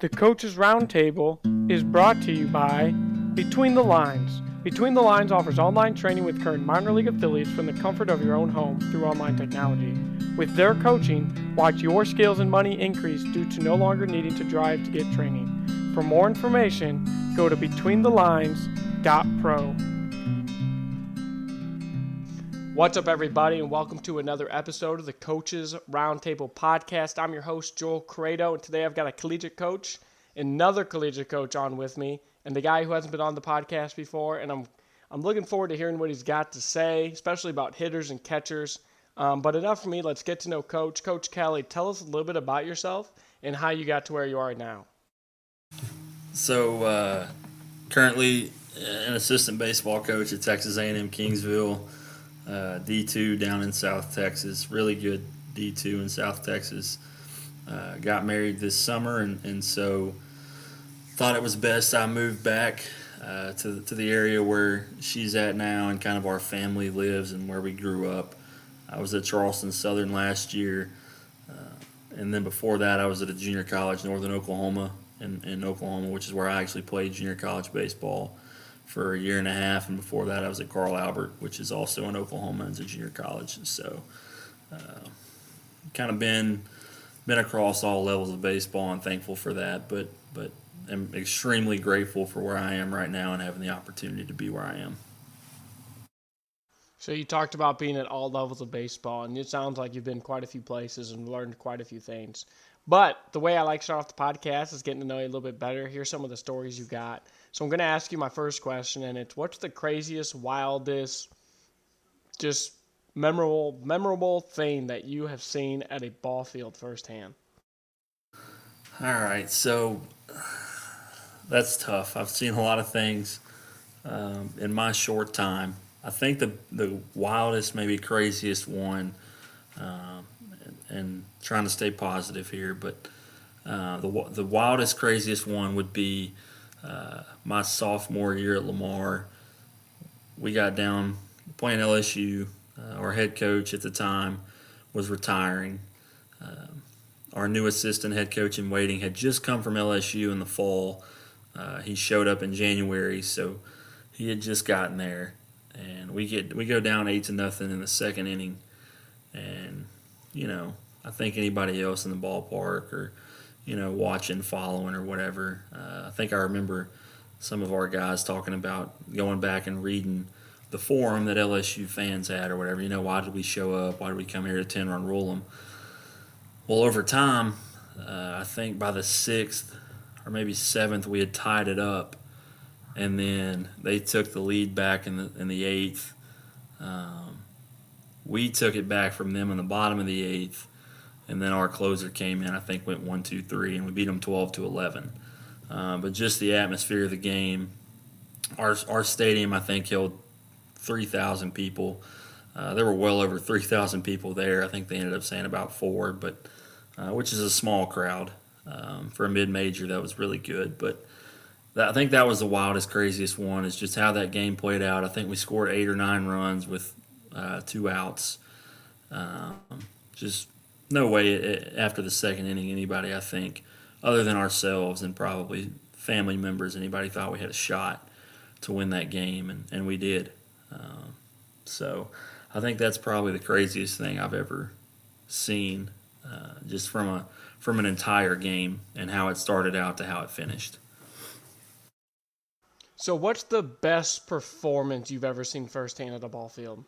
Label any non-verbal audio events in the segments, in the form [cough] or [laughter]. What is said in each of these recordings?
The Coaches Roundtable is brought to you by Between the Lines. Between the Lines offers online training with current minor league affiliates from the comfort of your own home through online technology. With their coaching, watch your skills and money increase due to no longer needing to drive to get training. For more information, go to betweenthelines.pro. What's up, everybody, and welcome to another episode of the Coaches Roundtable podcast. I'm your host, Joel Corrado, and today I've got a collegiate coach, another collegiate coach on with me, and the guy who hasn't been on the podcast before. And I'm I'm looking forward to hearing what he's got to say, especially about hitters and catchers. Um, but enough for me. Let's get to know Coach. Coach Kelly, tell us a little bit about yourself and how you got to where you are now. So, uh, currently an assistant baseball coach at Texas A&M Kingsville uh, D2 down in South Texas, really good D2 in South Texas. Uh, got married this summer, and, and so thought it was best I moved back uh, to, to the area where she's at now and kind of our family lives and where we grew up. I was at Charleston Southern last year, uh, and then before that, I was at a junior college, Northern Oklahoma, in, in Oklahoma, which is where I actually played junior college baseball for a year and a half, and before that, I was at Carl Albert, which is also in Oklahoma as a junior college. So, uh, kind of been been across all levels of baseball, and thankful for that. But but I'm extremely grateful for where I am right now and having the opportunity to be where I am. So you talked about being at all levels of baseball, and it sounds like you've been quite a few places and learned quite a few things. But the way I like to start off the podcast is getting to know you a little bit better. Here's some of the stories you got. So I'm going to ask you my first question, and it's what's the craziest, wildest, just memorable, memorable thing that you have seen at a ball field firsthand? All right, so that's tough. I've seen a lot of things um, in my short time. I think the the wildest, maybe craziest one, um, and, and, trying to stay positive here, but uh, the the wildest, craziest one would be uh, my sophomore year at Lamar, we got down playing LSU. Uh, our head coach at the time was retiring. Uh, our new assistant head coach in waiting had just come from LSU in the fall. Uh, he showed up in January, so he had just gotten there, and we get we go down eight to nothing in the second inning, and you know I think anybody else in the ballpark or you know, watching, following, or whatever. Uh, I think I remember some of our guys talking about going back and reading the forum that LSU fans had or whatever. You know, why did we show up? Why did we come here to 10 run rule them? Well, over time, uh, I think by the sixth or maybe seventh, we had tied it up. And then they took the lead back in the, in the eighth. Um, we took it back from them in the bottom of the eighth and then our closer came in. I think went one, two, three, and we beat them twelve to eleven. Uh, but just the atmosphere of the game, our our stadium I think held three thousand people. Uh, there were well over three thousand people there. I think they ended up saying about four, but uh, which is a small crowd um, for a mid major. That was really good, but. I think that was the wildest, craziest one. Is just how that game played out. I think we scored eight or nine runs with uh, two outs. Um, just no way after the second inning anybody I think other than ourselves and probably family members anybody thought we had a shot to win that game and, and we did um, so I think that's probably the craziest thing I've ever seen uh, just from a from an entire game and how it started out to how it finished so what's the best performance you've ever seen firsthand at a ball field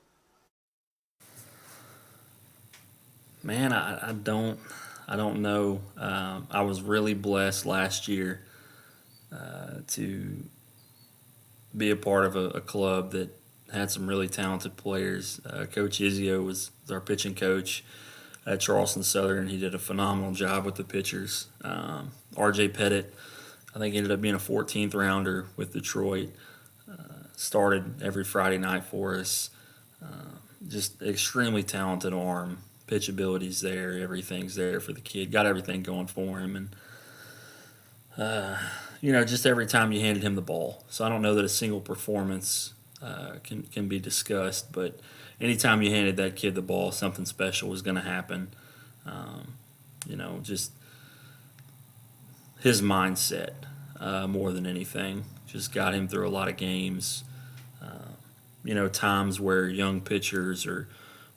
Man, I, I don't I don't know. Um, I was really blessed last year uh, to be a part of a, a, club that had some really talented players. Uh, coach Izio was our pitching coach at Charleston Southern. He did a phenomenal job with the pitchers. Um, R.J. Petit, I think, ended up being a 14th rounder with Detroit. Uh, started every Friday night for us. Uh, just extremely talented arm pitch ability's there, everything's there for the kid. Got everything going for him, and uh, you know, just every time you handed him the ball. So I don't know that a single performance uh, can can be discussed, but anytime you handed that kid the ball, something special was going to happen. Um, you know, just his mindset uh, more than anything. Just got him through a lot of games. Uh, you know, times where young pitchers or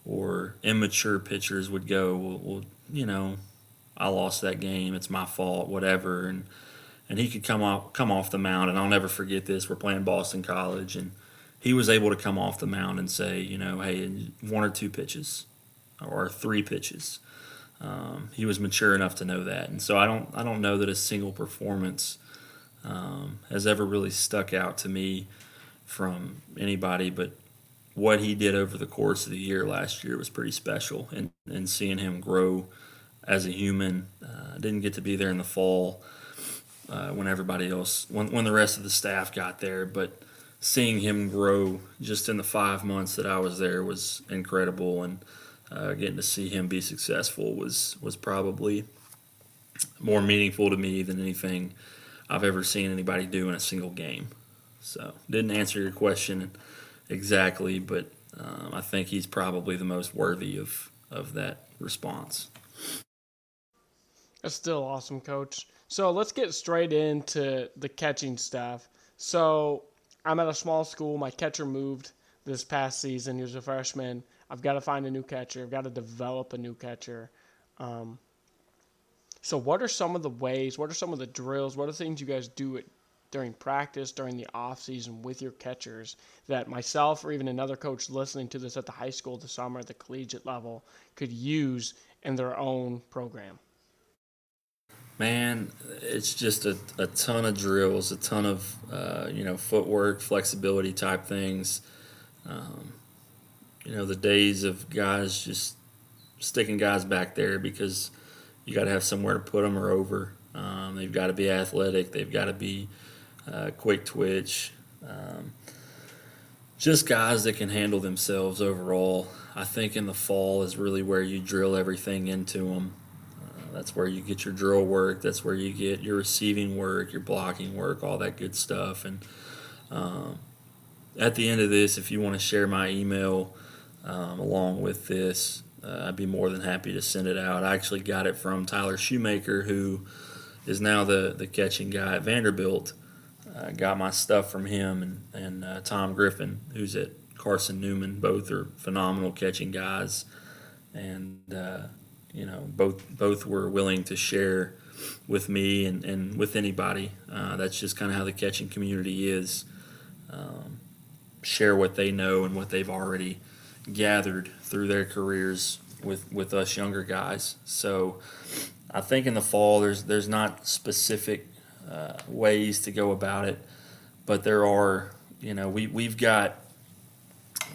or immature pitchers would go, well, well, you know, I lost that game. It's my fault, whatever. And and he could come off come off the mound, and I'll never forget this. We're playing Boston College, and he was able to come off the mound and say, you know, hey, one or two pitches, or three pitches. Um, he was mature enough to know that, and so I don't I don't know that a single performance um, has ever really stuck out to me from anybody, but what he did over the course of the year last year was pretty special, and and seeing him grow as a human. Uh, didn't get to be there in the fall uh, when everybody else, when when the rest of the staff got there, but seeing him grow just in the five months that I was there was incredible, and uh, getting to see him be successful was was probably more meaningful to me than anything I've ever seen anybody do in a single game. So didn't answer your question exactly, but um, I think he's probably the most worthy of of that response. That's still awesome, coach. So let's get straight into the catching stuff. So I'm at a small school. My catcher moved this past season. He was a freshman. I've got to find a new catcher. I've got to develop a new catcher. Um, so, what are some of the ways? What are some of the drills? What are the things you guys do at, during practice, during the off season with your catchers that myself or even another coach listening to this at the high school, the summer, the collegiate level could use in their own program? Man, it's just a, a ton of drills, a ton of uh, you know footwork, flexibility type things. Um, you know the days of guys just sticking guys back there because you got to have somewhere to put them or over. Um, they've got to be athletic. They've got to be uh, quick twitch. Um, just guys that can handle themselves overall. I think in the fall is really where you drill everything into them. That's where you get your drill work. That's where you get your receiving work, your blocking work, all that good stuff. And um, at the end of this, if you want to share my email um, along with this, uh, I'd be more than happy to send it out. I actually got it from Tyler Shoemaker, who is now the, the catching guy at Vanderbilt. I got my stuff from him and, and uh, Tom Griffin, who's at Carson Newman. Both are phenomenal catching guys. And uh, you know, both both were willing to share with me and, and with anybody. Uh, that's just kind of how the catching community is. Um, share what they know and what they've already gathered through their careers with, with us younger guys. So I think in the fall there's there's not specific uh, ways to go about it, but there are you know we we've got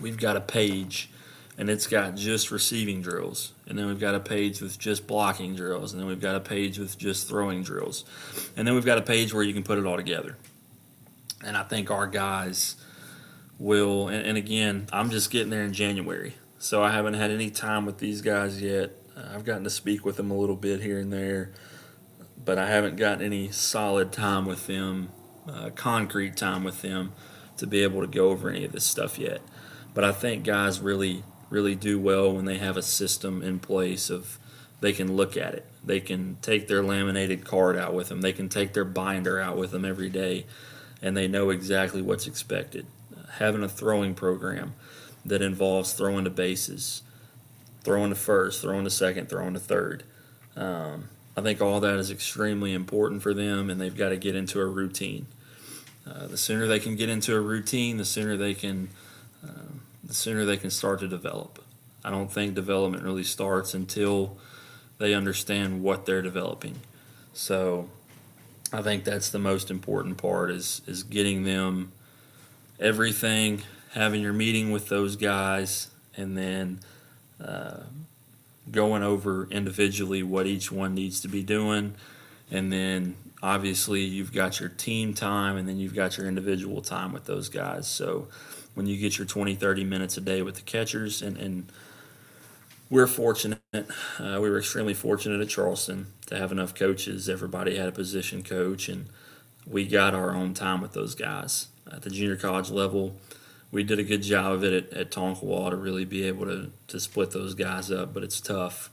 we've got a page and it's got just receiving drills. And then we've got a page with just blocking drills. And then we've got a page with just throwing drills. And then we've got a page where you can put it all together. And I think our guys will, and, and again, I'm just getting there in January. So I haven't had any time with these guys yet. I've gotten to speak with them a little bit here and there, but I haven't gotten any solid time with them, uh, concrete time with them to be able to go over any of this stuff yet. But I think guys really really do well when they have a system in place of they can look at it. They can take their laminated card out with them. They can take their binder out with them every day, and they know exactly what's expected. Having a throwing program that involves throwing to bases, throwing to first, throwing to second, throwing to third. Um, I think all that is extremely important for them, and they've got to get into a routine. Uh, the sooner they can get into a routine, the sooner they can um, the sooner they can start to develop. I don't think development really starts until they understand what they're developing. So I think that's the most important part is is getting them everything, having your meeting with those guys, and then uh, going over individually what each one needs to be doing, and then obviously you've got your team time, and then you've got your individual time with those guys. So when you get your 20, 30 minutes a day with the catchers. And, and we're fortunate. Uh, we were extremely fortunate at Charleston to have enough coaches. Everybody had a position coach, and we got our own time with those guys. At the junior college level, we did a good job of it at, at Tonkawa to really be able to, to split those guys up, but it's tough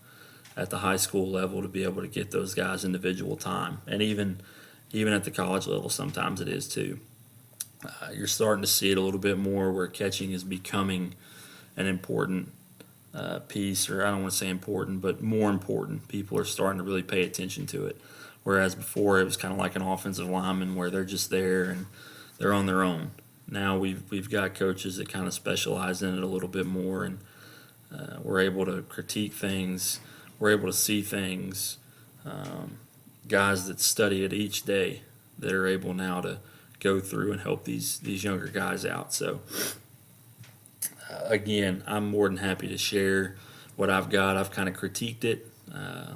at the high school level to be able to get those guys individual time, and even even at the college level, sometimes it is too. Uh, you're starting to see it a little bit more where catching is becoming an important uh, piece, or I don't want to say important, but more important. People are starting to really pay attention to it. Whereas before it was kind of like an offensive lineman where they're just there and they're on their own. Now we've we've got coaches that kind of specialize in it a little bit more, and uh, we're able to critique things. We're able to see things. Um, guys that study it each day that are able now to go through and help these these younger guys out. So uh, again, I'm more than happy to share what I've got. I've kind of critiqued it. Uh,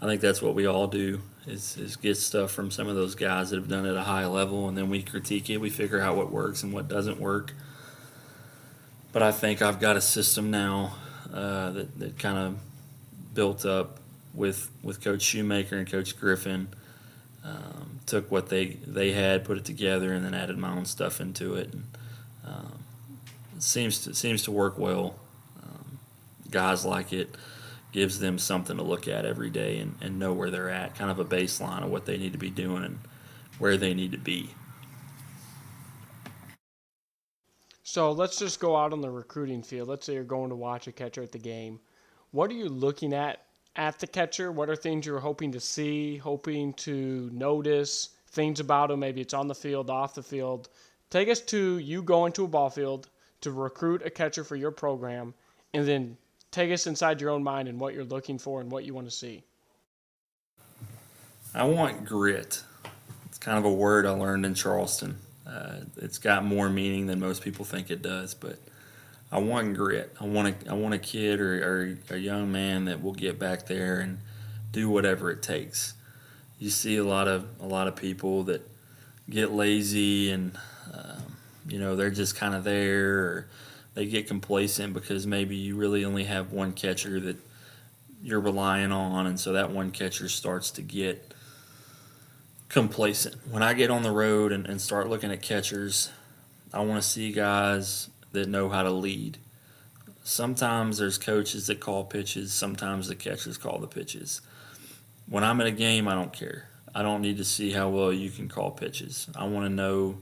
I think that's what we all do is, is get stuff from some of those guys that have done it at a high level, and then we critique it. We figure out what works and what doesn't work. But I think I've got a system now uh, that, that kind of built up with with Coach Shoemaker and Coach Griffin. Um, took what they they had, put it together, and then added my own stuff into it. And, um, it seems to seems to work well. Um, guys like it. Gives them something to look at every day and, and know where they're at, kind of a baseline of what they need to be doing and where they need to be. So let's just go out on the recruiting field. Let's say you're going to watch a catcher at the game. What are you looking at at the catcher? What are things you're hoping to see, hoping to notice, things about him? Maybe it's on the field, off the field. Take us to you going to a ball field to recruit a catcher for your program, and then take us inside your own mind and what you're looking for and what you want to see. I want grit. It's kind of a word I learned in Charleston. Uh, it's got more meaning than most people think it does, but I want grit. I want a, I want a kid or, or a young man that will get back there and do whatever it takes. You see a lot of a lot of people that get lazy and um, you know they're just kind of there. Or, they get complacent because maybe you really only have one catcher that you're relying on, and so that one catcher starts to get complacent. When I get on the road and, and start looking at catchers, I want to see guys that know how to lead. Sometimes there's coaches that call pitches, sometimes the catchers call the pitches. When I'm at a game, I don't care. I don't need to see how well you can call pitches. I want to know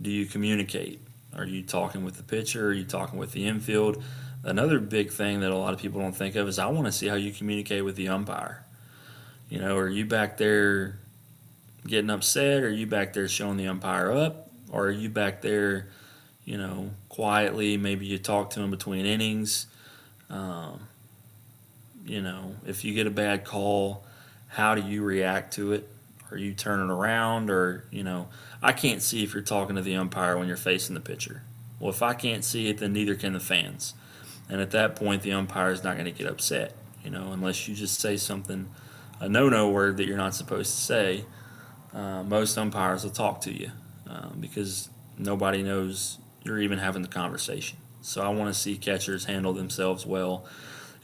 do you communicate? Are you talking with the pitcher? Are you talking with the infield? Another big thing that a lot of people don't think of is I want to see how you communicate with the umpire. You know, are you back there getting upset? Are you back there showing the umpire up? Or are you back there, you know, quietly? Maybe you talk to him between innings. Um, you know, if you get a bad call, how do you react to it? Are you turning around or, you know, I can't see if you're talking to the umpire when you're facing the pitcher. Well, if I can't see it, then neither can the fans. And at that point, the umpire is not going to get upset, you know, unless you just say something, a no no word that you're not supposed to say. Uh, most umpires will talk to you um, because nobody knows you're even having the conversation. So I want to see catchers handle themselves well.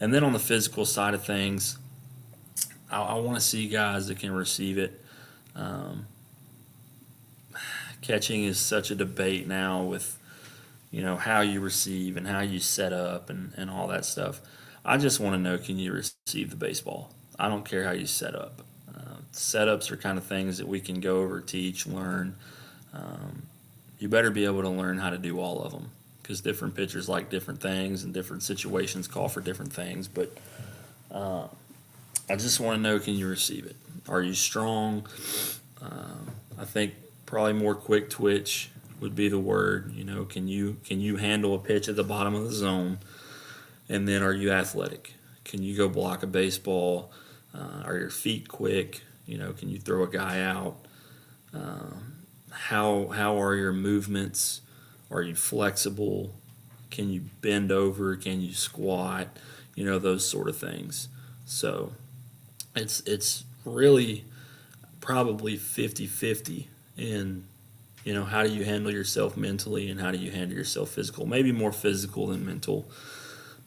And then on the physical side of things, I, I want to see guys that can receive it. Um, catching is such a debate now with you know how you receive and how you set up and, and all that stuff. I just want to know can you receive the baseball? I don't care how you set up. Uh, setups are kind of things that we can go over teach learn. Um, you better be able to learn how to do all of them because different pitchers like different things and different situations call for different things but uh, i just want to know can you receive it? Are you strong? Um, i think probably more quick twitch would be the word. You know, can you can you handle a pitch at the bottom of the zone? And then are you athletic? Can you go block a baseball? Uh, are your feet quick? You know, can you throw a guy out? Um, how how are your movements? Are you flexible? Can you bend over? Can you squat? You know those sort of things. So it's it's really probably 50-50 in you know how do you handle yourself mentally and how do you handle yourself physical maybe more physical than mental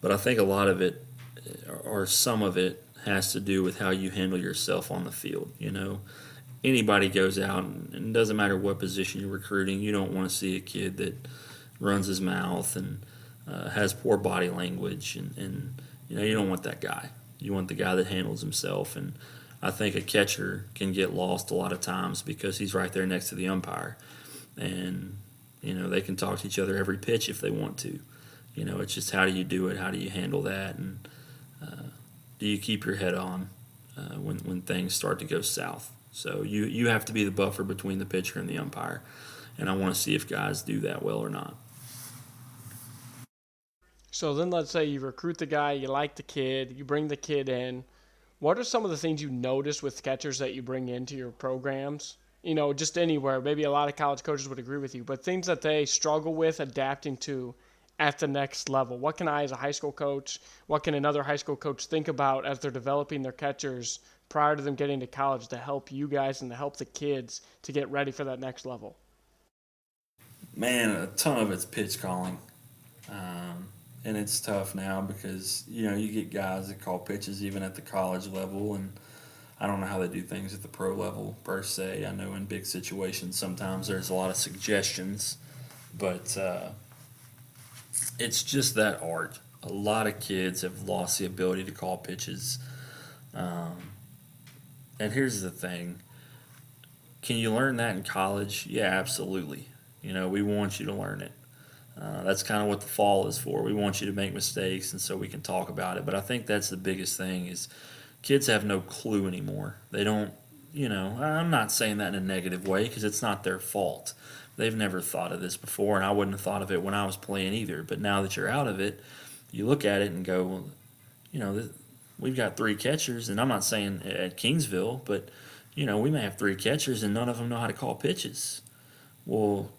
but i think a lot of it or some of it has to do with how you handle yourself on the field you know anybody goes out and it doesn't matter what position you're recruiting you don't want to see a kid that runs his mouth and uh, has poor body language and, and you know you don't want that guy You want the guy that handles himself. And I think a catcher can get lost a lot of times because he's right there next to the umpire. And, you know, they can talk to each other every pitch if they want to. You know, it's just how do you do it? How do you handle that? And uh, do you keep your head on uh, when, when things start to go south? So you, you have to be the buffer between the pitcher and the umpire. And I want to see if guys do that well or not. So then let's say you recruit the guy, you like the kid, you bring the kid in. What are some of the things you notice with catchers that you bring into your programs? You know, just anywhere. Maybe a lot of college coaches would agree with you, but things that they struggle with adapting to at the next level. What can I, as a high school coach, what can another high school coach think about as they're developing their catchers prior to them getting to college to help you guys and to help the kids to get ready for that next level? Man, a ton of it's pitch calling. Um, and it's tough now because you know you get guys that call pitches even at the college level, and I don't know how they do things at the pro level per se. I know in big situations sometimes there's a lot of suggestions, but uh, it's just that art. A lot of kids have lost the ability to call pitches. Um, and here's the thing can you learn that in college? Yeah, absolutely. You know, we want you to learn it. Uh, that's kind of what the fall is for. We want you to make mistakes, and so we can talk about it. But I think that's the biggest thing is kids have no clue anymore. They don't, you know. I'm not saying that in a negative way because it's not their fault. They've never thought of this before, and I wouldn't have thought of it when I was playing either. But now that you're out of it, you look at it and go, well, you know, we've got three catchers, and I'm not saying at Kingsville, but you know, we may have three catchers and none of them know how to call pitches. Well,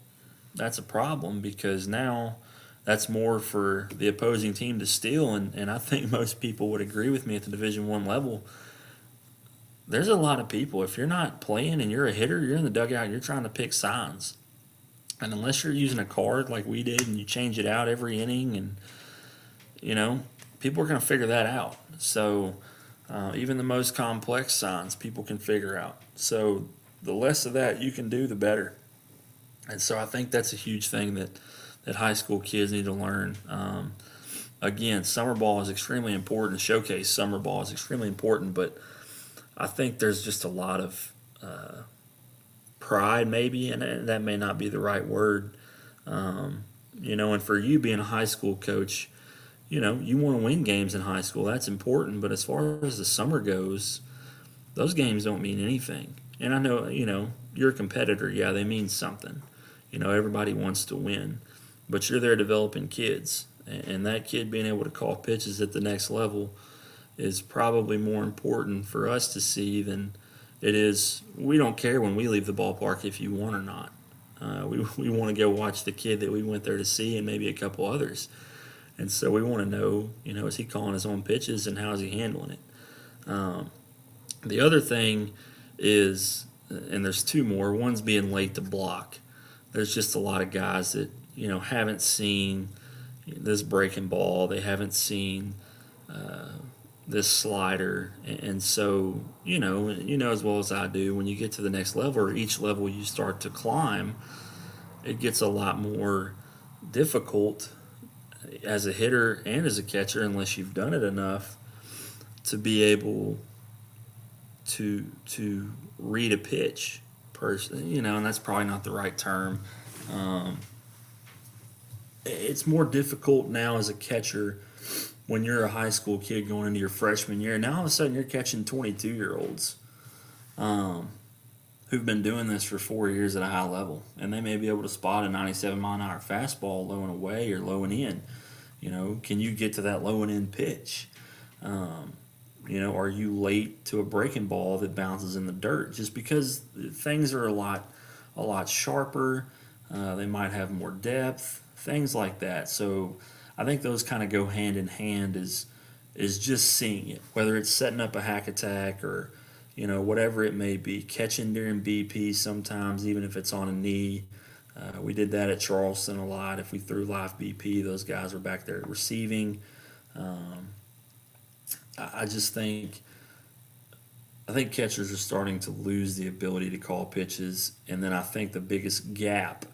that's a problem because now that's more for the opposing team to steal and, and I think [laughs] most people would agree with me at the division one level. There's a lot of people. If you're not playing and you're a hitter, you're in the dugout you're trying to pick signs. And unless you're using a card like we did and you change it out every inning and you know, people are going to figure that out. So uh, even the most complex signs people can figure out. So the less of that you can do, the better. And so I think that's a huge thing that, that high school kids need to learn. Um, again, summer ball is extremely important. Showcase summer ball is extremely important, but I think there's just a lot of uh, pride, maybe, and that may not be the right word. Um, you know, and for you being a high school coach, you know, you want to win games in high school. That's important. But as far as the summer goes, those games don't mean anything. And I know, you know, you're a competitor. Yeah, they mean something. You know, everybody wants to win, but you're there developing kids, and that kid being able to call pitches at the next level is probably more important for us to see than it is. We don't care when we leave the ballpark if you won or not. Uh, we [laughs] we want to go watch the kid that we went there to see, and maybe a couple others. And so we want to know, you know, is he calling his own pitches and how is he handling it? Um, the other thing is, and there's two more. One's being late to block there's just a lot of guys that you know haven't seen this breaking ball. They haven't seen uh, this slider, and so you know you know as well as I do. When you get to the next level, or each level you start to climb, it gets a lot more difficult as a hitter and as a catcher unless you've done it enough to be able to to read a pitch person, you know, and that's probably not the right term. Um, it's more difficult now as a catcher when you're a high school kid going into your freshman year. Now all of a sudden you're catching 22 year olds um, who've been doing this for four years at a high level, and they may be able to spot a 97 mile an hour fastball low and away or low and in. You know, can you get to that low and in pitch? Um, you know, are you late to a breaking ball that bounces in the dirt? Just because things are a lot, a lot sharper. Uh, they might have more depth, things like that. So I think those kind of go hand in hand. Is is just seeing it, whether it's setting up a hack attack or you know whatever it may be, catching during BP sometimes, even if it's on a knee. Uh, we did that at Charleston a lot. If we threw live BP, those guys were back there receiving. Um, I just think I think catchers are starting to lose the ability to call pitches, and then I think the biggest gap,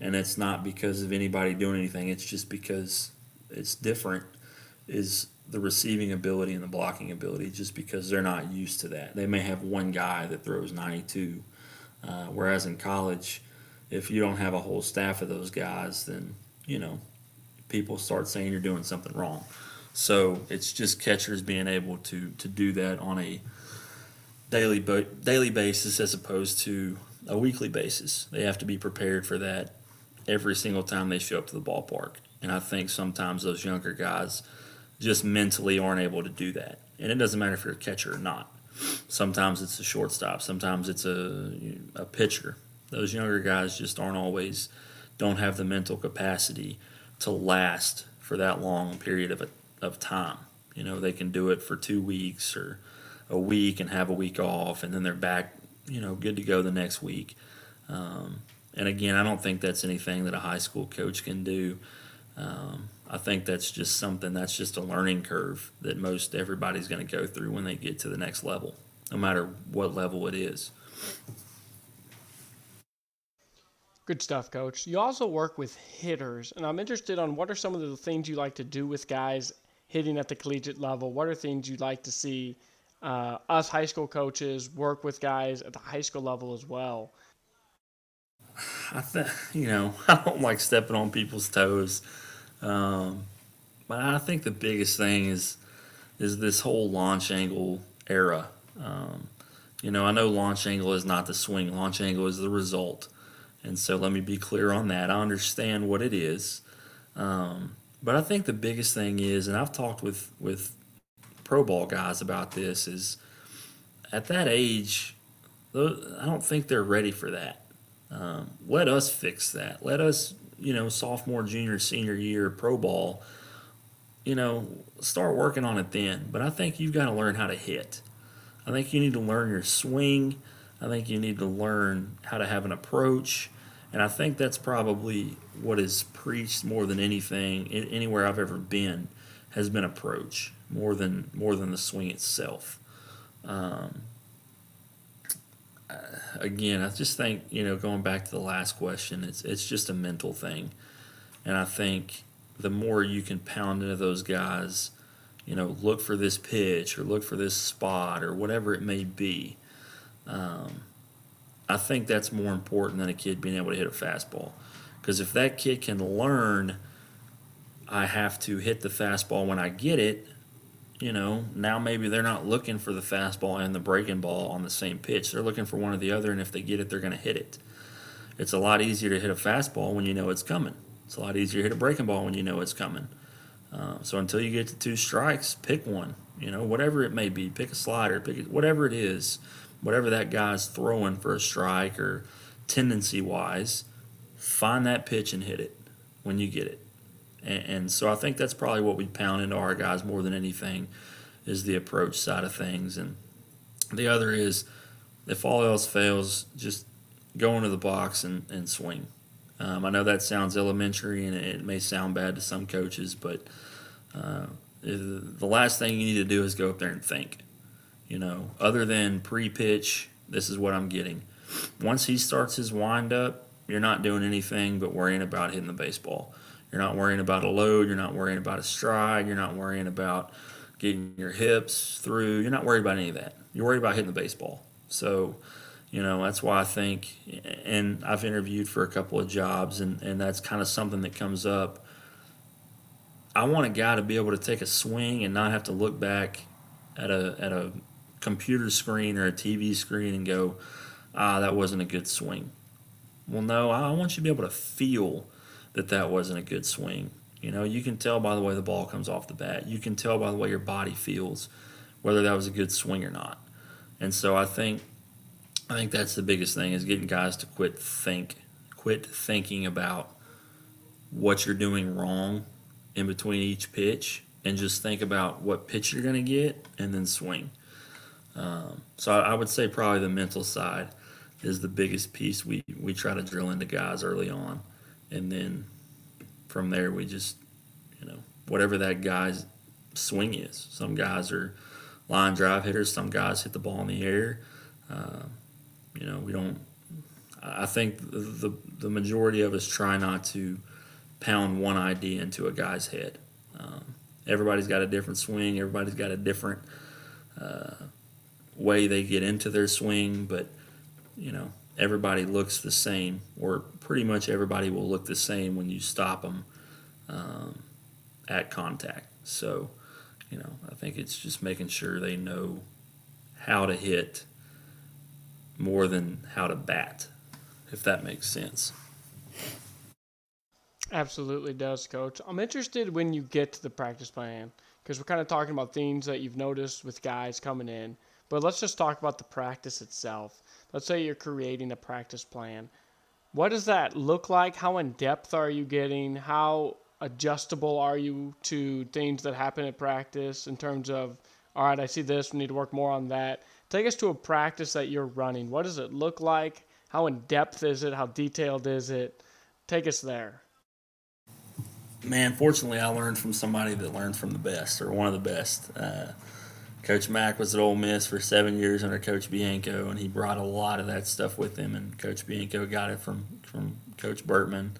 and it's not because of anybody doing anything, it's just because it's different, is the receiving ability and the blocking ability just because they're not used to that. They may have one guy that throws 92, uh, whereas in college, if you don't have a whole staff of those guys, then you know people start saying you're doing something wrong. So it's just catchers being able to to do that on a daily daily basis as opposed to a weekly basis. They have to be prepared for that every single time they show up to the ballpark. And I think sometimes those younger guys just mentally aren't able to do that. And it doesn't matter if you're a catcher or not. Sometimes it's a shortstop, sometimes it's a, a pitcher. Those younger guys just aren't always, don't have the mental capacity to last for that long period of, a, of time. You know, they can do it for two weeks or a week and have a week off, and then they're back, you know, good to go the next week. Um, and again, I don't think that's anything that a high school coach can do. Um, I think that's just something that's just a learning curve that most everybody's going to go through when they get to the next level, no matter what level it is. Good stuff, coach. You also work with hitters, and I'm interested on what are some of the things you like to do with guys hitting at the collegiate level? What are things you'd like to see uh, us high school coaches work with guys at the high school level as well? I think you know [laughs] I don't like stepping on people's toes, um, but I think the biggest thing is is this whole launch angle era. Um, you know, I know launch angle is not the swing. Launch angle is the result, and so let me be clear on that. I understand what it is, um, but I think the biggest thing is, and I've talked with with pro ball guys about this, is at that age, I don't think they're ready for that. Um, let us fix that. Let us, you know, sophomore, junior, senior year, pro ball, you know, start working on it then. But I think you've got to learn how to hit. I think you need to learn your swing. I think you need to learn how to have an approach. And I think that's probably what is preached more than anything anywhere I've ever been has been approach more than more than the swing itself. Um, again, I just think you know going back to the last question, it's it's just a mental thing, and I think the more you can pound into those guys, you know, look for this pitch or look for this spot or whatever it may be. Um, I think that's more important than a kid being able to hit a fastball, because if that kid can learn, I have to hit the fastball when I get it you know, now maybe they're not looking for the fastball and the breaking ball on the same pitch. They're looking for one or the other, and if they get it, they're going to hit it. It's a lot easier to hit a fastball when you know it's coming. It's a lot easier to hit a breaking ball when you know it's coming. Uh, so until you get to two strikes, pick one. You know, whatever it may be, pick a slider, pick it, whatever it is, whatever that guy's throwing for a strike or tendency wise, find that pitch and hit it when you get it. And, and so I think that's probably what we pound into our guys more than anything is the approach side of things. And the other is if all else fails, just go into the box and, and swing. Um, I know that sounds elementary and it may sound bad to some coaches, but uh, the last thing you need to do is go up there and think. You know, other than pre pitch, this is what I'm getting. Once he starts his wind up, you're not doing anything but worrying about hitting the baseball. You're not worrying about a load. You're not worrying about a stride. You're not worrying about getting your hips through. You're not worried about any of that. You're worried about hitting the baseball. So, you know, that's why I think, and I've interviewed for a couple of jobs, and, and that's kind of something that comes up. I want a guy to be able to take a swing and not have to look back at a, at a computer screen or a TV screen and go, ah, that wasn't a good swing. Well, no, I want you to be able to feel that that wasn't a good swing. You know, you can tell by the way the ball comes off the bat. You can tell by the way your body feels whether that was a good swing or not. And so I think I think that's the biggest thing is getting guys to quit think quit thinking about what you're doing wrong in between each pitch and just think about what pitch you're going to get and then swing. Um, so I, I would say probably the mental side is the biggest piece we, we try to drill into guys early on and then from there we just you know whatever that guy's swing is. Some guys are line drive hitters. Some guys hit the ball in the air. Uh, you know we don't. I think the the majority of us try not to pound one idea into a guy's head. Um, Everybody's got a different swing. Everybody's got a different uh, way they get into their swing, but you know everybody looks the same, or pretty much everybody will look the same when you stop them um, at contact. So, you know, I think it's just making sure they know how to hit more than how to bat, if that makes sense. Absolutely does, Coach. I'm interested when you get to the practice plan because we're kind of talking about things that you've noticed with guys coming in. But let's just talk about the practice itself. Let's say you're creating a practice plan. What does that look like? How in depth are you getting? How adjustable are you to things that happen at practice in terms of, all right, I see this, we need to work more on that? Take us to a practice that you're running. What does it look like? How in depth is it? How detailed is it? Take us there. Man, fortunately, I learned from somebody that learned from the best, or one of the best. Uh, Coach Mack was at Ole Miss for seven years under Coach Bianco, and he brought a lot of that stuff with him. And Coach Bianco got it from from Coach Bertman.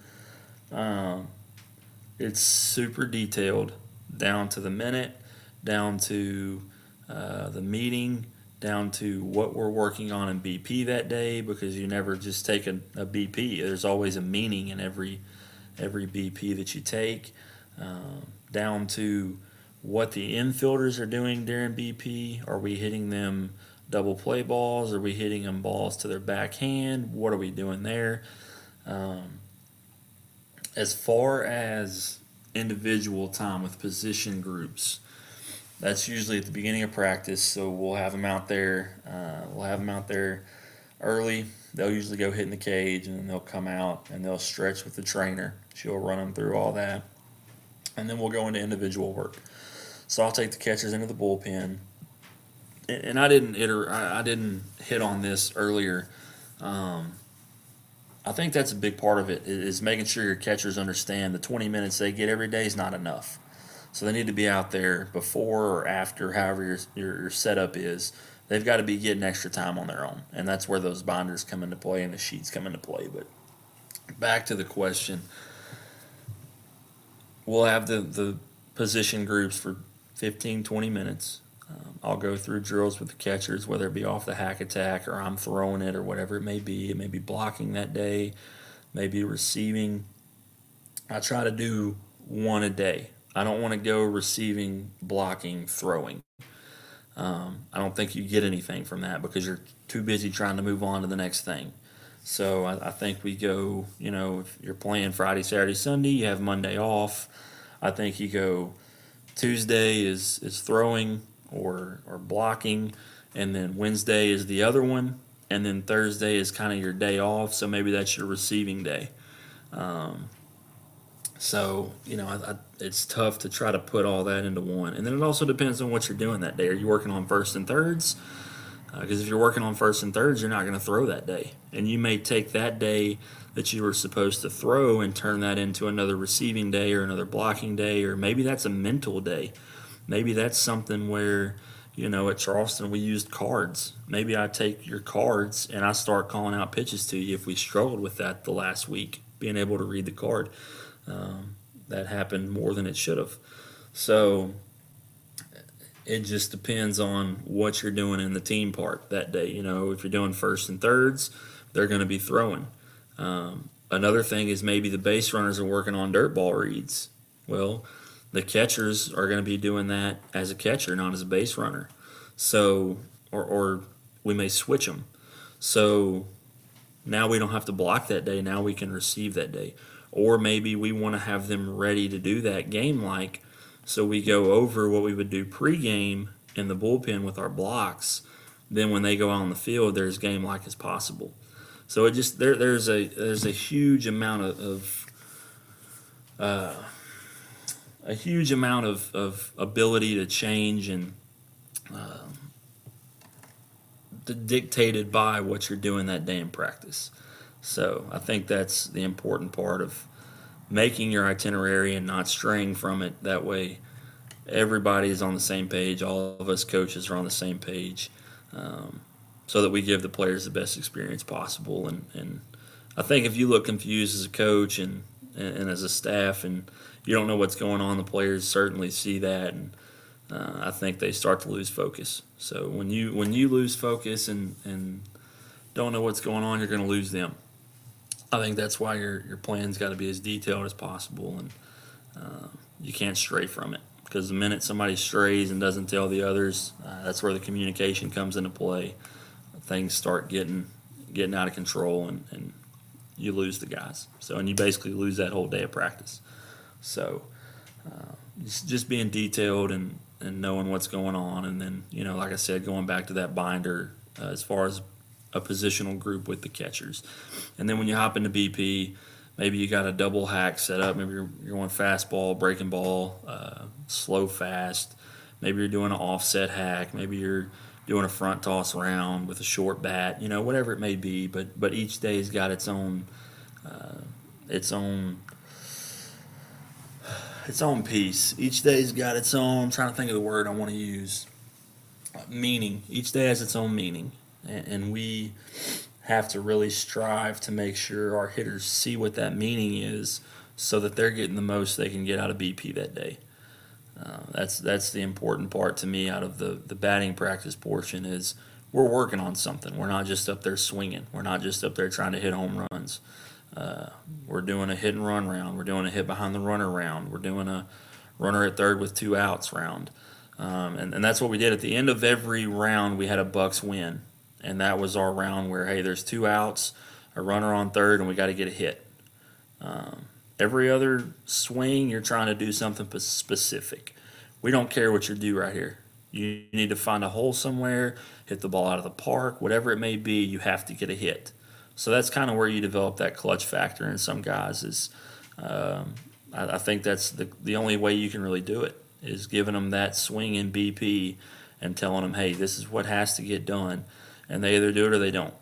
Um, it's super detailed, down to the minute, down to uh, the meeting, down to what we're working on in BP that day. Because you never just take a, a BP. There's always a meaning in every every BP that you take. Um, down to what the infielders are doing during BP. Are we hitting them double play balls? Are we hitting them balls to their backhand? What are we doing there? Um, as far as individual time with position groups, that's usually at the beginning of practice. So we'll have them out there. Uh, we'll have them out there early. They'll usually go hit in the cage and then they'll come out and they'll stretch with the trainer. She'll run them through all that. And then we'll go into individual work. So I'll take the catchers into the bullpen. And I didn't iter- I didn't hit on this earlier. Um, I think that's a big part of it is making sure your catchers understand the 20 minutes they get every day is not enough. So they need to be out there before or after, however your, your, your setup is. They've got to be getting extra time on their own, and that's where those binders come into play and the sheets come into play. But back to the question, we'll have the the position groups for 15, 20 minutes. Um, I'll go through drills with the catchers, whether it be off the hack attack or I'm throwing it or whatever it may be. It may be blocking that day, maybe receiving. I try to do one a day. I don't want to go receiving, blocking, throwing. Um, I don't think you get anything from that because you're too busy trying to move on to the next thing. So I, I think we go, you know, if you're playing Friday, Saturday, Sunday, you have Monday off. I think you go Tuesday is is throwing or or blocking, and then Wednesday is the other one, and then Thursday is kind of your day off. So maybe that's your receiving day. Um, so you know, I, I, it's tough to try to put all that into one, and then it also depends on what you're doing that day. Are you working on first and thirds? Because uh, if you're working on first and thirds, you're not going to throw that day, and you may take that day that you were supposed to throw and turn that into another receiving day or another blocking day, or maybe that's a mental day. Maybe that's something where, you know, at Charleston we used cards. Maybe I take your cards and I start calling out pitches to you if we struggled with that the last week, being able to read the card. Um, that happened more than it should have. So it just depends on what you're doing in the team part that day. You know, if you're doing first and thirds, they're going to be throwing. Um, another thing is maybe the base runners are working on dirt ball reads. Well, the catchers are going to be doing that as a catcher, not as a base runner. So, or, or we may switch them. So now we don't have to block that day. Now we can receive that day. Or maybe we want to have them ready to do that game like. So we go over what we would do pregame in the bullpen with our blocks. Then when they go out on the field, they're as game like as possible. So it just there there's a there's a huge amount of, of uh, a huge amount of, of ability to change and uh, dictated by what you're doing that day in practice. So I think that's the important part of making your itinerary and not straying from it. That way, everybody is on the same page. All of us coaches are on the same page. Um, so that we give the players the best experience possible. And, and I think if you look confused as a coach and and, and as a staff, and you don't know what's going on. The players certainly see that, and uh, I think they start to lose focus. So when you when you lose focus and and don't know what's going on, you're going to lose them. I think that's why your your plan's got to be as detailed as possible, and uh, you can't stray from it because the minute somebody strays and doesn't tell the others, uh, that's where the communication comes into play. Things start getting getting out of control, and, and you lose the guys. So, and you basically lose that whole day of practice. So, uh, just being detailed and, and knowing what's going on, and then you know, like I said, going back to that binder uh, as far as a positional group with the catchers, and then when you hop into BP, maybe you got a double hack set up. Maybe you're, you're going fastball, breaking ball, uh, slow fast. Maybe you're doing an offset hack. Maybe you're doing a front toss round with a short bat. You know, whatever it may be. But but each day's got its own uh, its own its own piece. Each day's got its own. I'm trying to think of the word I want to use. Meaning. Each day has its own meaning, and, we have to really strive to make sure our hitters see what that meaning is, so that they're getting the most they can get out of BP that day. Uh, that's that's the important part to me out of the the batting practice portion is we're working on something. We're not just up there swinging. We're not just up there trying to hit home runs. Uh, we're doing a hit and run round. We're doing a hit behind the runner round. We're doing a runner at third with two outs round. Um, and, and that's what we did at the end of every round. We had a Bucks win, and that was our round where hey, there's two outs, a runner on third, and we got to get a hit. Um, every other swing, you're trying to do something specific. We don't care what you do right here. You need to find a hole somewhere, hit the ball out of the park, whatever it may be. You have to get a hit. So that's kind of where you develop that clutch factor in some guys. Is um, I, I, think that's the the only way you can really do it is giving them that swing in BP and telling them, hey, this is what has to get done, and they either do it or they don't.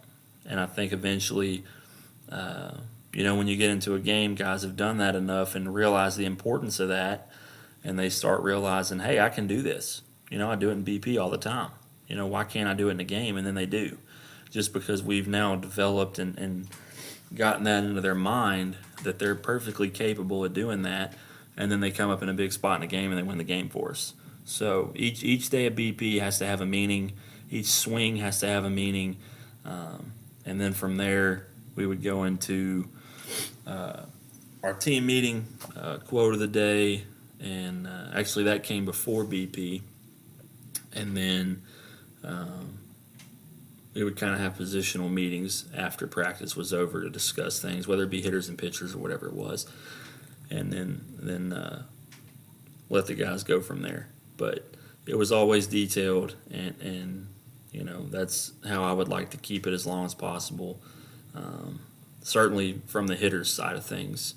And I think eventually, uh, you know, when you get into a game, guys have done that enough and realize the importance of that, and they start realizing, hey, I can do this. You know, I do it in BP all the time. You know, why can't I do it in a game? And then they do just because we've now developed and, and gotten that into their mind that they're perfectly capable of doing that, and then they come up in a big spot in a game and they win the game for us. So each each day of BP has to have a meaning. Each swing has to have a meaning, um, and then from there we would go into uh, our team meeting, uh, quote of the day, and uh, actually that came before BP, and then. Um, we would kind of have positional meetings after practice was over to discuss things, whether it be hitters and pitchers or whatever it was, and then then uh, let the guys go from there. But it was always detailed, and and you know that's how I would like to keep it as long as possible. Um, certainly from the hitters side of things,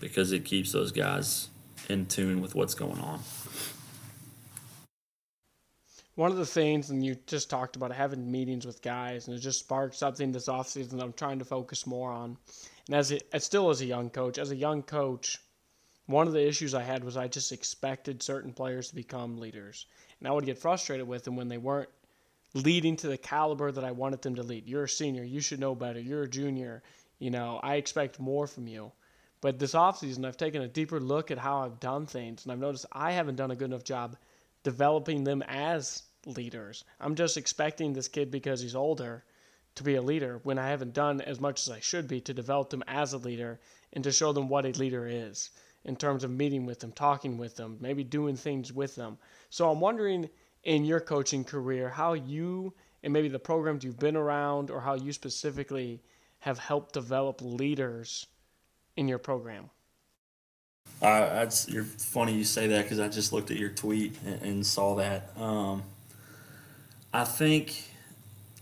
because it keeps those guys in tune with what's going on one of the things, and you just talked about having meetings with guys, and it just sparked something this offseason that I'm trying to focus more on. And as, it, still as a young coach, as a young coach, one of the issues I had was I just expected certain players to become leaders, and I would get frustrated with them when they weren't leading to the caliber that I wanted them to lead. You're a senior, you should know better. You're a junior, you know, I expect more from you. But this offseason, I've taken a deeper look at how I've done things, and I've noticed I haven't done a good enough job developing them as leaders. I'm just expecting this kid because he's older to be a leader when I haven't done as much as I should be to develop them as a leader and to show them what a leader is in terms of meeting with them, talking with them, maybe doing things with them. So I'm wondering in your coaching career how you and maybe the programs you've been around or how you specifically have helped develop leaders in your program. Uh, you're funny you say that because I just looked at your tweet and, and saw that. Um, I think,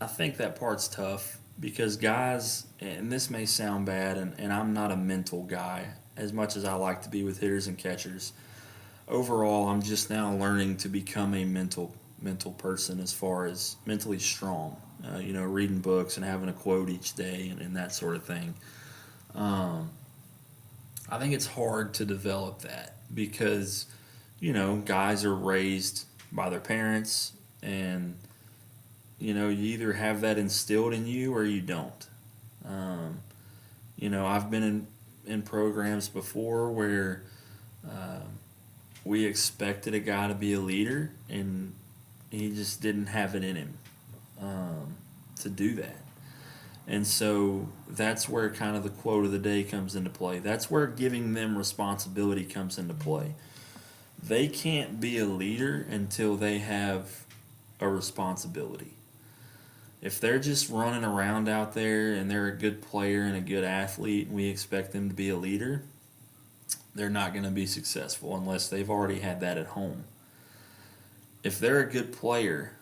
I think that part's tough because guys, and this may sound bad, and, and I'm not a mental guy as much as I like to be with hitters and catchers. Overall, I'm just now learning to become a mental mental person as far as mentally strong. Uh, you know, reading books and having a quote each day and, and that sort of thing. Um, I think it's hard to develop that because, you know, guys are raised by their parents and, you know, you either have that instilled in you or you don't. Um, you know, I've been in in programs before where um, we expected a guy to be a leader, and he just didn't have it in him um, to do that. And so that's where kind of the quote of the day comes into play. That's where giving them responsibility comes into play. They can't be a leader until they have a responsibility. If they're just running around out there and they're a good player and a good athlete and we expect them to be a leader, they're not going to be successful unless they've already had that at home. If they're a good player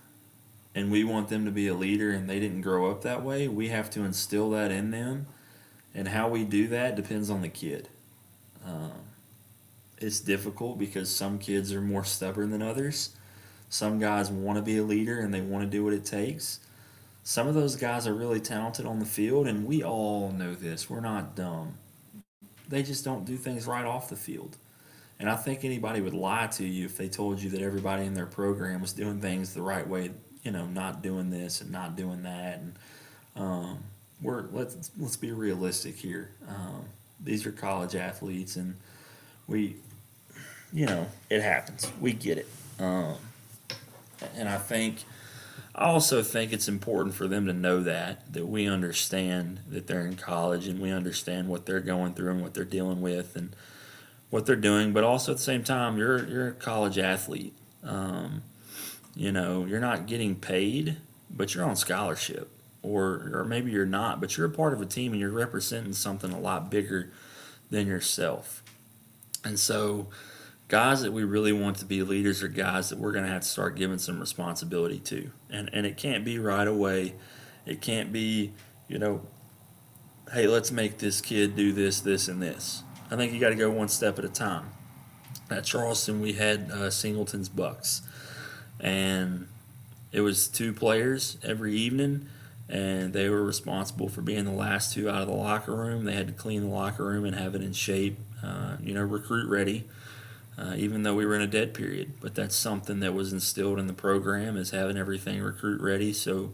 and we want them to be a leader and they didn't grow up that way, we have to instill that in them. And how we do that depends on the kid. Um, it's difficult because some kids are more stubborn than others. Some guys want to be a leader and they want to do what it takes. Some of those guys are really talented on the field, and we all know this. We're not dumb. They just don't do things right off the field. And I think anybody would lie to you if they told you that everybody in their program was doing things the right way you know, not doing this and not doing that, and um, we're let's let's be realistic here. Um, these are college athletes, and we, you know, it happens. We get it, um, and I think. I also think it's important for them to know that that we understand that they're in college and we understand what they're going through and what they're dealing with and what they're doing. But also at the same time, you're you're a college athlete. Um, you know, you're not getting paid, but you're on scholarship. Or, or maybe you're not, but you're a part of a team and you're representing something a lot bigger than yourself. And so, guys that we really want to be leaders are guys that we're going to have to start giving some responsibility to. And, and it can't be right away. It can't be, you know, hey, let's make this kid do this, this, and this. I think you got to go one step at a time. At Charleston, we had uh, Singleton's Bucks and it was two players every evening and they were responsible for being the last two out of the locker room they had to clean the locker room and have it in shape uh, you know recruit ready uh, even though we were in a dead period but that's something that was instilled in the program is having everything recruit ready so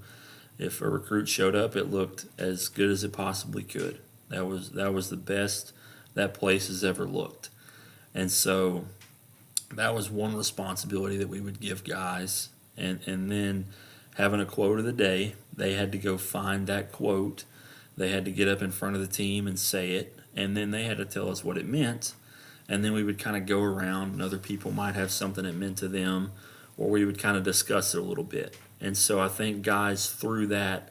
if a recruit showed up it looked as good as it possibly could that was that was the best that place has ever looked and so that was one responsibility that we would give guys. And, and then having a quote of the day, they had to go find that quote. They had to get up in front of the team and say it. And then they had to tell us what it meant. And then we would kind of go around, and other people might have something that meant to them, or we would kind of discuss it a little bit. And so I think guys through that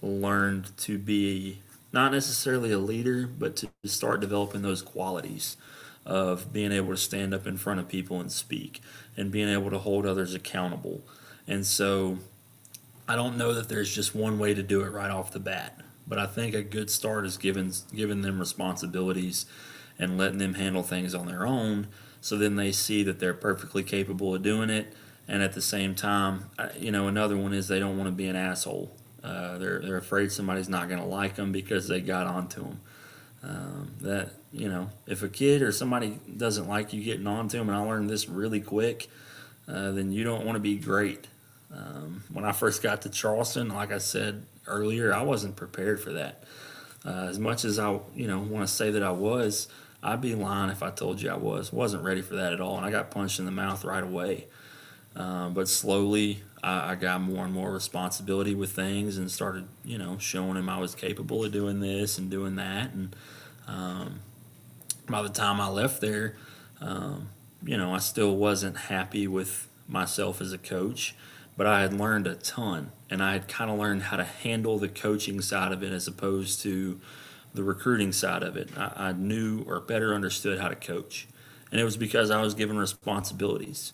learned to be not necessarily a leader, but to start developing those qualities of being able to stand up in front of people and speak and being able to hold others accountable. And so I don't know that there's just one way to do it right off the bat, but I think a good start is giving giving them responsibilities and letting them handle things on their own so then they see that they're perfectly capable of doing it and at the same time you know another one is they don't want to be an asshole uh, they're, they're afraid somebody's not going to like them because they got onto them um, that you know, if a kid or somebody doesn't like you getting on to them, and I learned this really quick, uh, then you don't want to be great. Um, when I first got to Charleston, like I said earlier, I wasn't prepared for that. Uh, as much as I, you know, want to say that I was, I'd be lying if I told you I was. wasn't ready for that at all, and I got punched in the mouth right away. Uh, but slowly, I, I, got more and more responsibility with things, and started, you know, showing him I was capable of doing this and doing that, and um, by the time I left there, um, you know, I still wasn't happy with myself as a coach, but I had learned a ton and I had kind of learned how to handle the coaching side of it as opposed to the recruiting side of it. I, I knew or better understood how to coach. And it was because I was given responsibilities,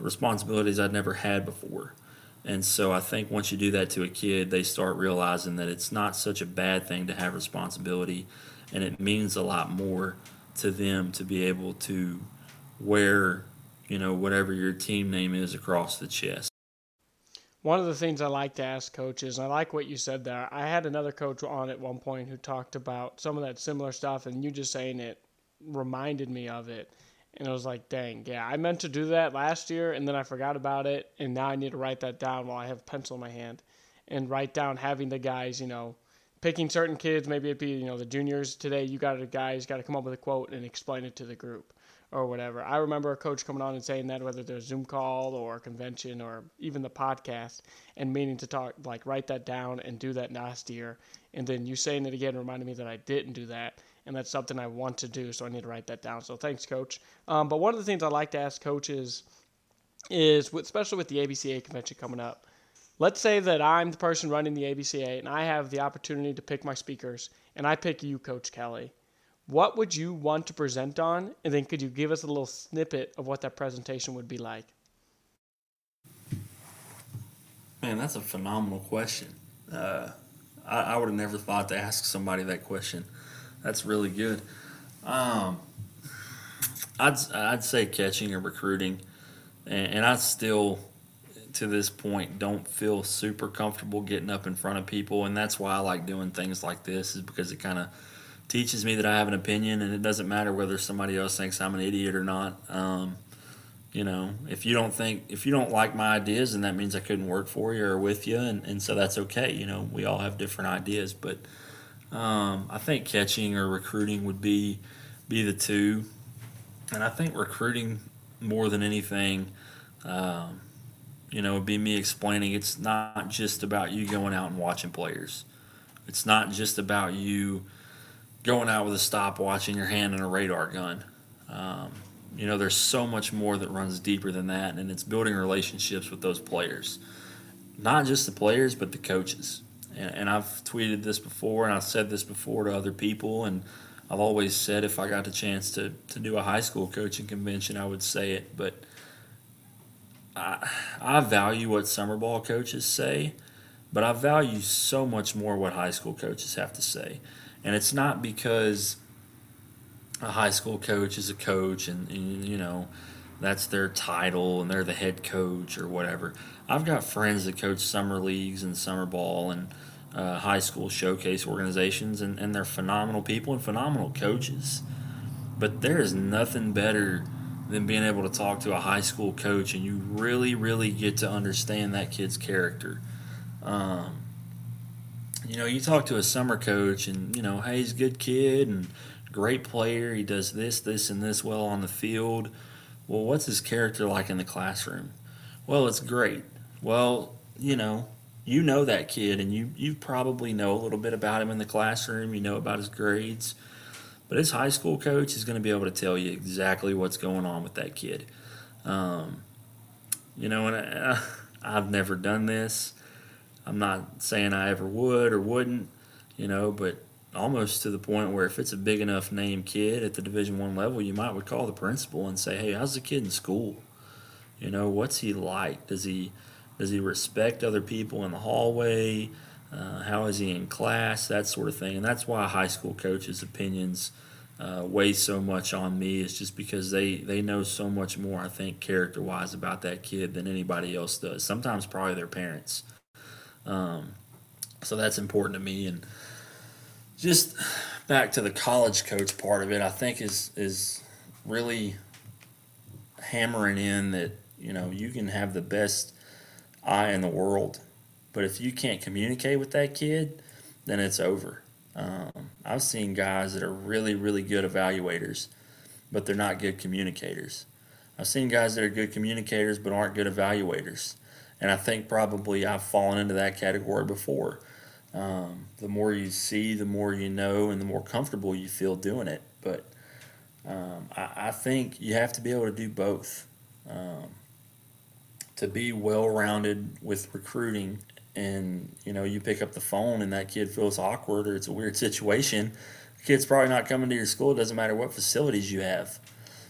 responsibilities I'd never had before. And so I think once you do that to a kid, they start realizing that it's not such a bad thing to have responsibility and it means a lot more to them to be able to wear, you know, whatever your team name is across the chest. One of the things I like to ask coaches, I like what you said there. I had another coach on at one point who talked about some of that similar stuff, and you just saying it reminded me of it. And I was like, dang, yeah, I meant to do that last year, and then I forgot about it, and now I need to write that down while I have pencil in my hand and write down having the guys, you know, picking certain kids. Maybe it'd be you know the juniors today. You got a guy who's got to come up with a quote and explain it to the group or whatever. I remember a coach coming on and saying that whether there's a Zoom call or convention or even the podcast and meaning to talk like write that down and do that last year. And then you saying it again reminded me that I didn't do that. And that's something I want to do, so I need to write that down. So thanks, coach. Um, but one of the things I like to ask coaches is, especially with the ABCA convention coming up, let's say that I'm the person running the ABCA and I have the opportunity to pick my speakers, and I pick you, Coach Kelly. What would you want to present on? And then could you give us a little snippet of what that presentation would be like? Man, that's a phenomenal question. Uh, I, I would have never thought to ask somebody that question. That's really good. Um, I'd I'd say catching or recruiting, and, and I still to this point don't feel super comfortable getting up in front of people, and that's why I like doing things like this is because it kind of teaches me that I have an opinion, and it doesn't matter whether somebody else thinks I'm an idiot or not. Um, you know, if you don't think, if you don't like my ideas, then that means I couldn't work for you or with you, and, and so that's okay. You know, we all have different ideas, but um, I think catching or recruiting would be be the two, and I think recruiting more than anything. Um, you know, would be me explaining it's not just about you going out and watching players. It's not just about you going out with a stopwatch in your hand and a radar gun. Um, you know, there's so much more that runs deeper than that, and it's building relationships with those players. Not just the players, but the coaches. And, and I've tweeted this before, and I've said this before to other people, and I've always said if I got the chance to, to do a high school coaching convention, I would say it. But I, I value what summer ball coaches say, but I value so much more what high school coaches have to say. And it's not because a high school coach is a coach and, and, you know that's their title and they're the head coach or whatever. I've got friends that coach summer leagues and summer ball and uh, high school showcase organizations, and, and they're phenomenal people and phenomenal coaches. But there is nothing better than being able to talk to a high school coach and you really, really get to understand that kid's character. Um, you know, you talk to a summer coach and, you know, hey, he's a good kid and great player. He does this, this, and this well on the field. Well, what's his character like in the classroom? Well, it's great. Well, you know, you know that kid and you, you probably know a little bit about him in the classroom. You know about his grades. But his high school coach is going to be able to tell you exactly what's going on with that kid. Um, you know, and I, [laughs] I've never done this. I'm not saying I ever would or wouldn't, you know, but almost to the point where if it's a big enough name kid at the Division One level, you might would call the principal and say, "Hey, how's the kid in school? You know, what's he like? Does he does he respect other people in the hallway? Uh, how is he in class? That sort of thing." And that's why high school coaches' opinions uh, weigh so much on me. Is just because they they know so much more, I think, character wise about that kid than anybody else does. Sometimes probably their parents. Um, so that's important to me. And just back to the college coach part of it, I think is is really hammering in that you know you can have the best eye in the world, but if you can't communicate with that kid, then it's over. Um, I've seen guys that are really really good evaluators, but they're not good communicators. I've seen guys that are good communicators but aren't good evaluators. And I think probably I've fallen into that category before. Um, the more you see, the more you know, and the more comfortable you feel doing it. But um, I, I, think you have to be able to do both. Um, to be well rounded with recruiting, and you know, you pick up the phone and that kid feels awkward or it's a weird [laughs] situation, the kid's probably not coming to your school. It doesn't matter what facilities you have.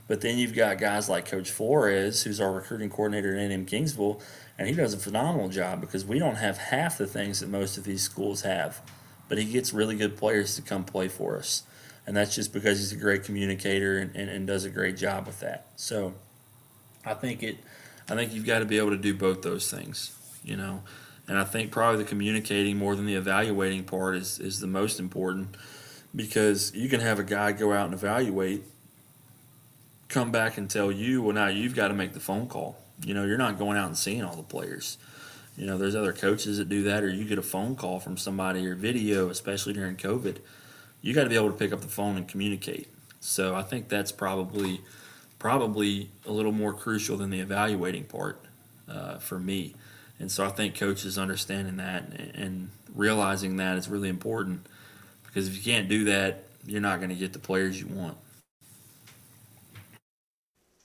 But then you've got guys like Coach Flores, who's our recruiting coordinator at A&M Kingsville, and he does a phenomenal job because we don't have half the things that most of these schools have. But he gets really good players to come play for us. And that's just because he's a great communicator and, and, and does a great job with that. So I think it I think you've got to be able to do both those things, you know. And I think probably the communicating more than the evaluating part is, is the most important because you can have a guy go out and evaluate, come back and tell you, well, now you've got to make the phone call you know, you're not going out and seeing all the players. You know, there's other coaches that do that, or you get a phone call from somebody or video, especially during COVID. You got to be able to pick up the phone and communicate. So I think that's probably probably a little more crucial than the evaluating part uh, for me. And so I think coaches understanding that and realizing that is really important because if you can't do that, you're not going to get the players you want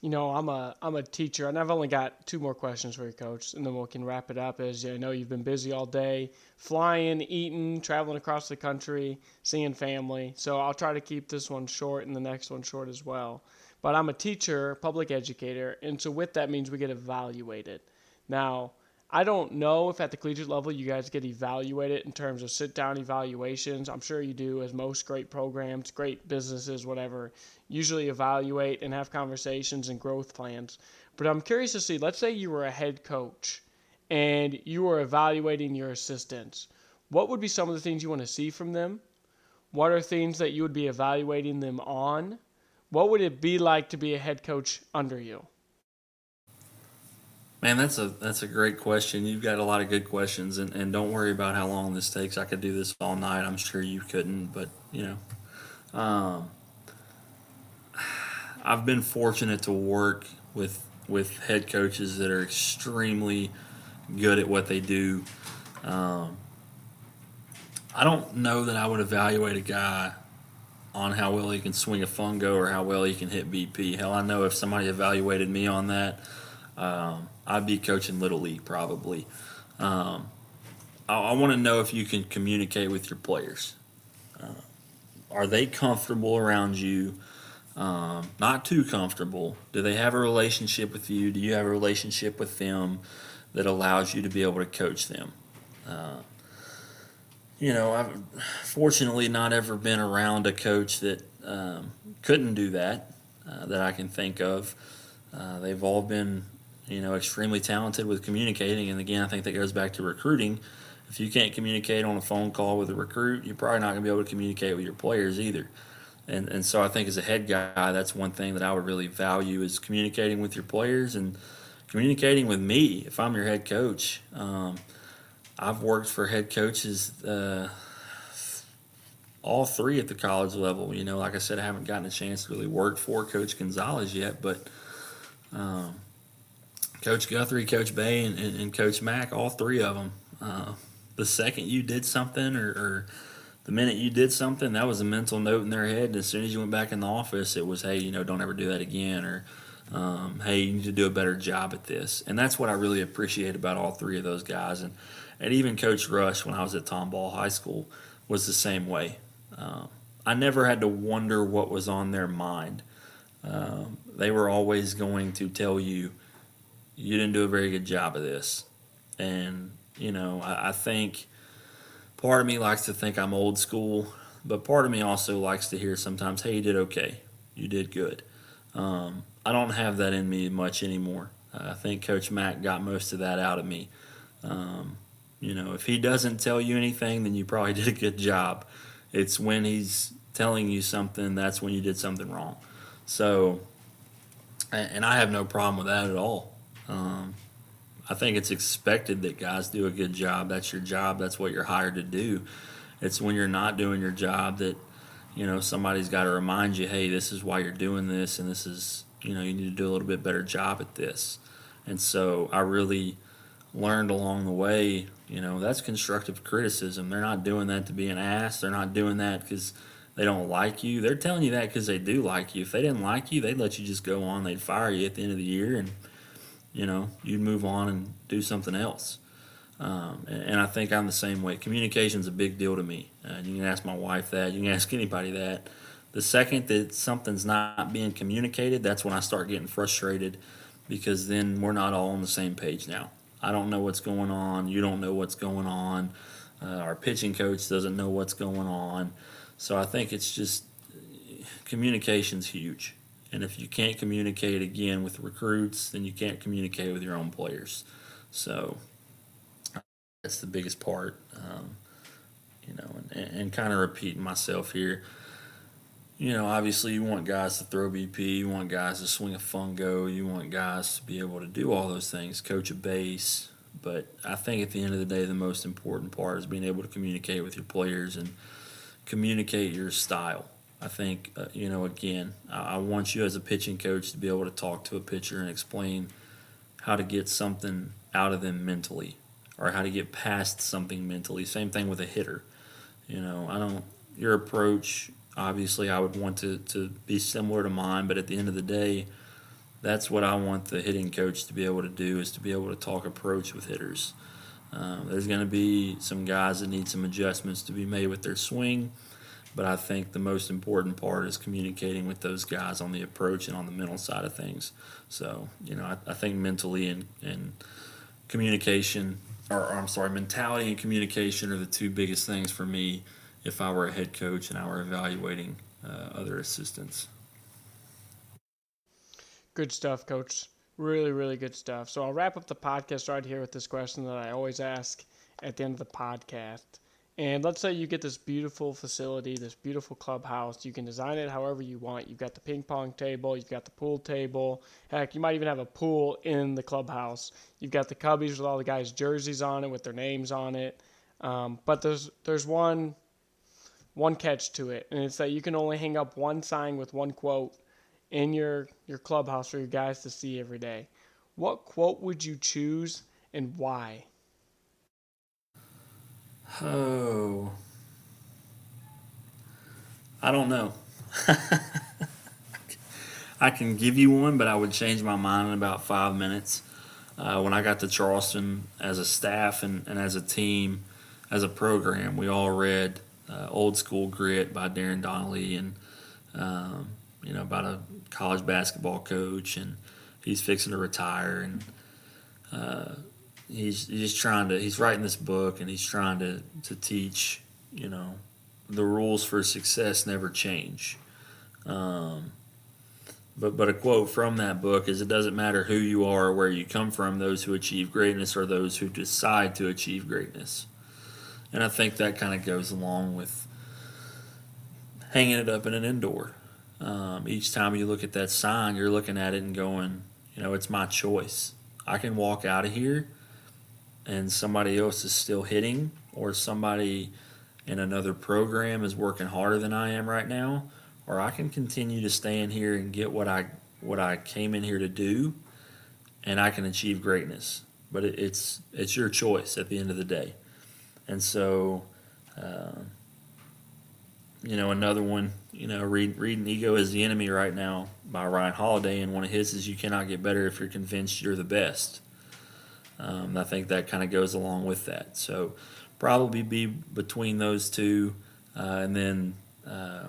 you know, I'm a I'm a teacher, and I've only got two more questions for you, Coach, and then we can wrap it up. As I know, you've been busy all day, flying, eating, traveling across the country, seeing family. So I'll try to keep this one short and the next one short as well. But I'm a teacher, public educator, and so with that means we get evaluated. Now, I don't know if at the collegiate level you guys get evaluated in terms of sit down evaluations. I'm sure you do, as most great programs, great businesses, whatever, usually evaluate and have conversations and growth plans. But I'm curious to see, let's say you were a head coach and you were evaluating your assistants. What would be some of the things you want to see from them? What are things that you would be evaluating them on? What would it be like to be a head coach under you? Man, that's a that's a great question. You've got a lot of good questions, and, and don't worry about how long this takes. I could do this all night. I'm sure you couldn't, but you know, um, I've been fortunate to work with with head coaches that are extremely good at what they do. Um, I don't know that I would evaluate a guy on how well he can swing a fungo or how well he can hit BP. Hell, I know if somebody evaluated me on that. Um, I'd be coaching little league probably. Um, I, I want to know if you can communicate with your players. Uh, are they comfortable around you? Um, not too comfortable. Do they have a relationship with you? Do you have a relationship with them that allows you to be able to coach them? Uh, you know, I've fortunately not ever been around a coach that um, couldn't do that uh, that I can think of. Uh, they've all been you know, extremely talented with communicating. And again, I think that goes back to recruiting. If you can't communicate on a phone call with a recruit, you're probably not going to be able to communicate with your players either. And, and so I think as a head guy, that's one thing that I would really value is communicating with your players and communicating with me if I'm your head coach. Um, I've worked for head coaches, uh, all three at the college level. You know, like I said, I haven't gotten a chance to really work for Coach Gonzalez yet, but um, Coach Guthrie, Coach Bay, and, and, and Coach Mack, all three of them. Uh, the second you did something, or, or, the minute you did something, that was a mental note in their head. And as soon as you went back in the office, it was, hey, you know, don't ever do that again, or um, hey, you need to do a better job at this. And that's what I really appreciate about all three of those guys. And, and even Coach Rush, when I was at Tomball High School, was the same way. Um, I never had to wonder what was on their mind. Um, they were always going to tell you, you didn't do a very good job of this. And, you know, I, I think part of me likes to think I'm old school, but part of me also likes to hear sometimes, hey, you did okay. You did good. Um, I don't have that in me much anymore. I think Coach Mack got most of that out of me. Um, you know, if he doesn't tell you anything, then you probably [laughs] did a good job. It's when he's telling you something, that's when you did something wrong. So, and I have no problem with that at all. Um, I think it's expected that guys do a good job. That's your job. That's what you're hired to do. It's when you're not doing your job that you know somebody's got to remind you, hey, this is why you're doing this, and this is you know you need to do a little bit better job at this. And so I really learned along the way. You know that's constructive criticism. They're not doing that to be an ass. They're not doing that because they don't like you. They're telling you that because they do like you. If they didn't like you, they'd let you just go on. They'd fire you at the end of the year and you know, you'd move on and do something else. Um, and, and, I think I'm the same way. Communication is a big deal to me. Uh, you can ask my wife that. You can ask anybody that. The second that something's not being communicated, that's when I start getting frustrated because then we're not all on the same page now. I don't know what's going on. You don't know what's going on. Uh, our pitching coach doesn't know what's going on. So I think it's just communication's huge. And if you can't communicate again with recruits, then you can't communicate with your own players. So that's the biggest part. Um, you know, and, and kind of repeating myself here. You know, obviously, you want guys to throw BP, you want guys to swing a fungo, you want guys to be able to do all those things, coach a base. but I think at the end of the day, the most important part is being able to communicate with your players and communicate your style. I think, uh, you know, again, I, I want you as a pitching coach to be able to talk to a pitcher and explain how to get something out of them mentally or how to get past something mentally. Same thing with a hitter. You know, I don't, your approach, obviously, I would want to, to be similar to mine, but at the end of the day, that's what I want the hitting coach to be able to do is to be able to talk approach with hitters. Um, there's going to be some guys that need some adjustments to be made with their swing, but I think the most important part is communicating with those guys on the approach and on the mental side of things. So, you know, I, I think mentally and, and communication, or, or I'm sorry, mentality and communication are the two biggest things for me if I were a head coach and I were evaluating uh, other assistants. Good stuff, Coach. Really, really good stuff. So I'll wrap up the podcast right here with this question that I always ask at the end of the podcast. And let's say you get this beautiful facility, this beautiful clubhouse. You can design it however you want. You've got the ping pong table, you've got the pool table. Heck, you might even have a pool in the clubhouse. You've got the cubbies with all the guys' jerseys on it with their names on it. Um, but there's there's one one catch to it, and it's that you can only hang up one sign with one quote in your your clubhouse for your guys to see every day. What quote would you choose and why? Oh, I don't know. [laughs] I can give you one, but I would change my mind in about five minutes. Uh, when I got to Charleston as a staff and, and as a team, as a program, we all read uh, Old School Grit by Darrin Donnelly and um, you know, about a college basketball coach, and he's fixing to retire, and uh, he's he's trying to he's writing this book, and he's trying to to teach, you know, the rules for success never change. Um, but but a quote from that book is it doesn't matter who you are or where you come from those who achieve greatness are those who decide to achieve greatness and i think that kind of goes along with hanging it up in an indoor um, each time you look at that sign, you're looking at it and going, you know, it's my choice. I can walk out of here and somebody else is still hitting, or somebody in another program is working harder than I am right now, or I can continue to stay in here and get what I what I came in here to do, and I can achieve greatness. But it, it's it's your choice at the end of the day, and so. Uh, you know, another one, you know, read, reading Ego is the Enemy right now by Ryan Holiday, and one of his is You cannot get better if you're convinced you're the best. Um, I think that kind of goes along with that. So probably be between those two. Uh, and then, uh,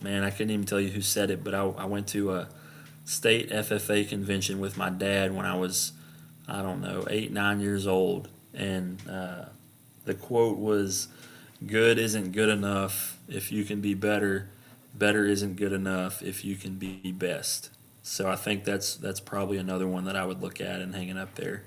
man, I couldn't even tell you who said it, but I, I went to a state FFA convention with my dad when I was, I don't know, eight, nine years old. And uh, the quote was, good isn't good enough if you can be better. Better isn't good enough if you can be best. So I think that's that's probably another one that I would look at and hanging up there.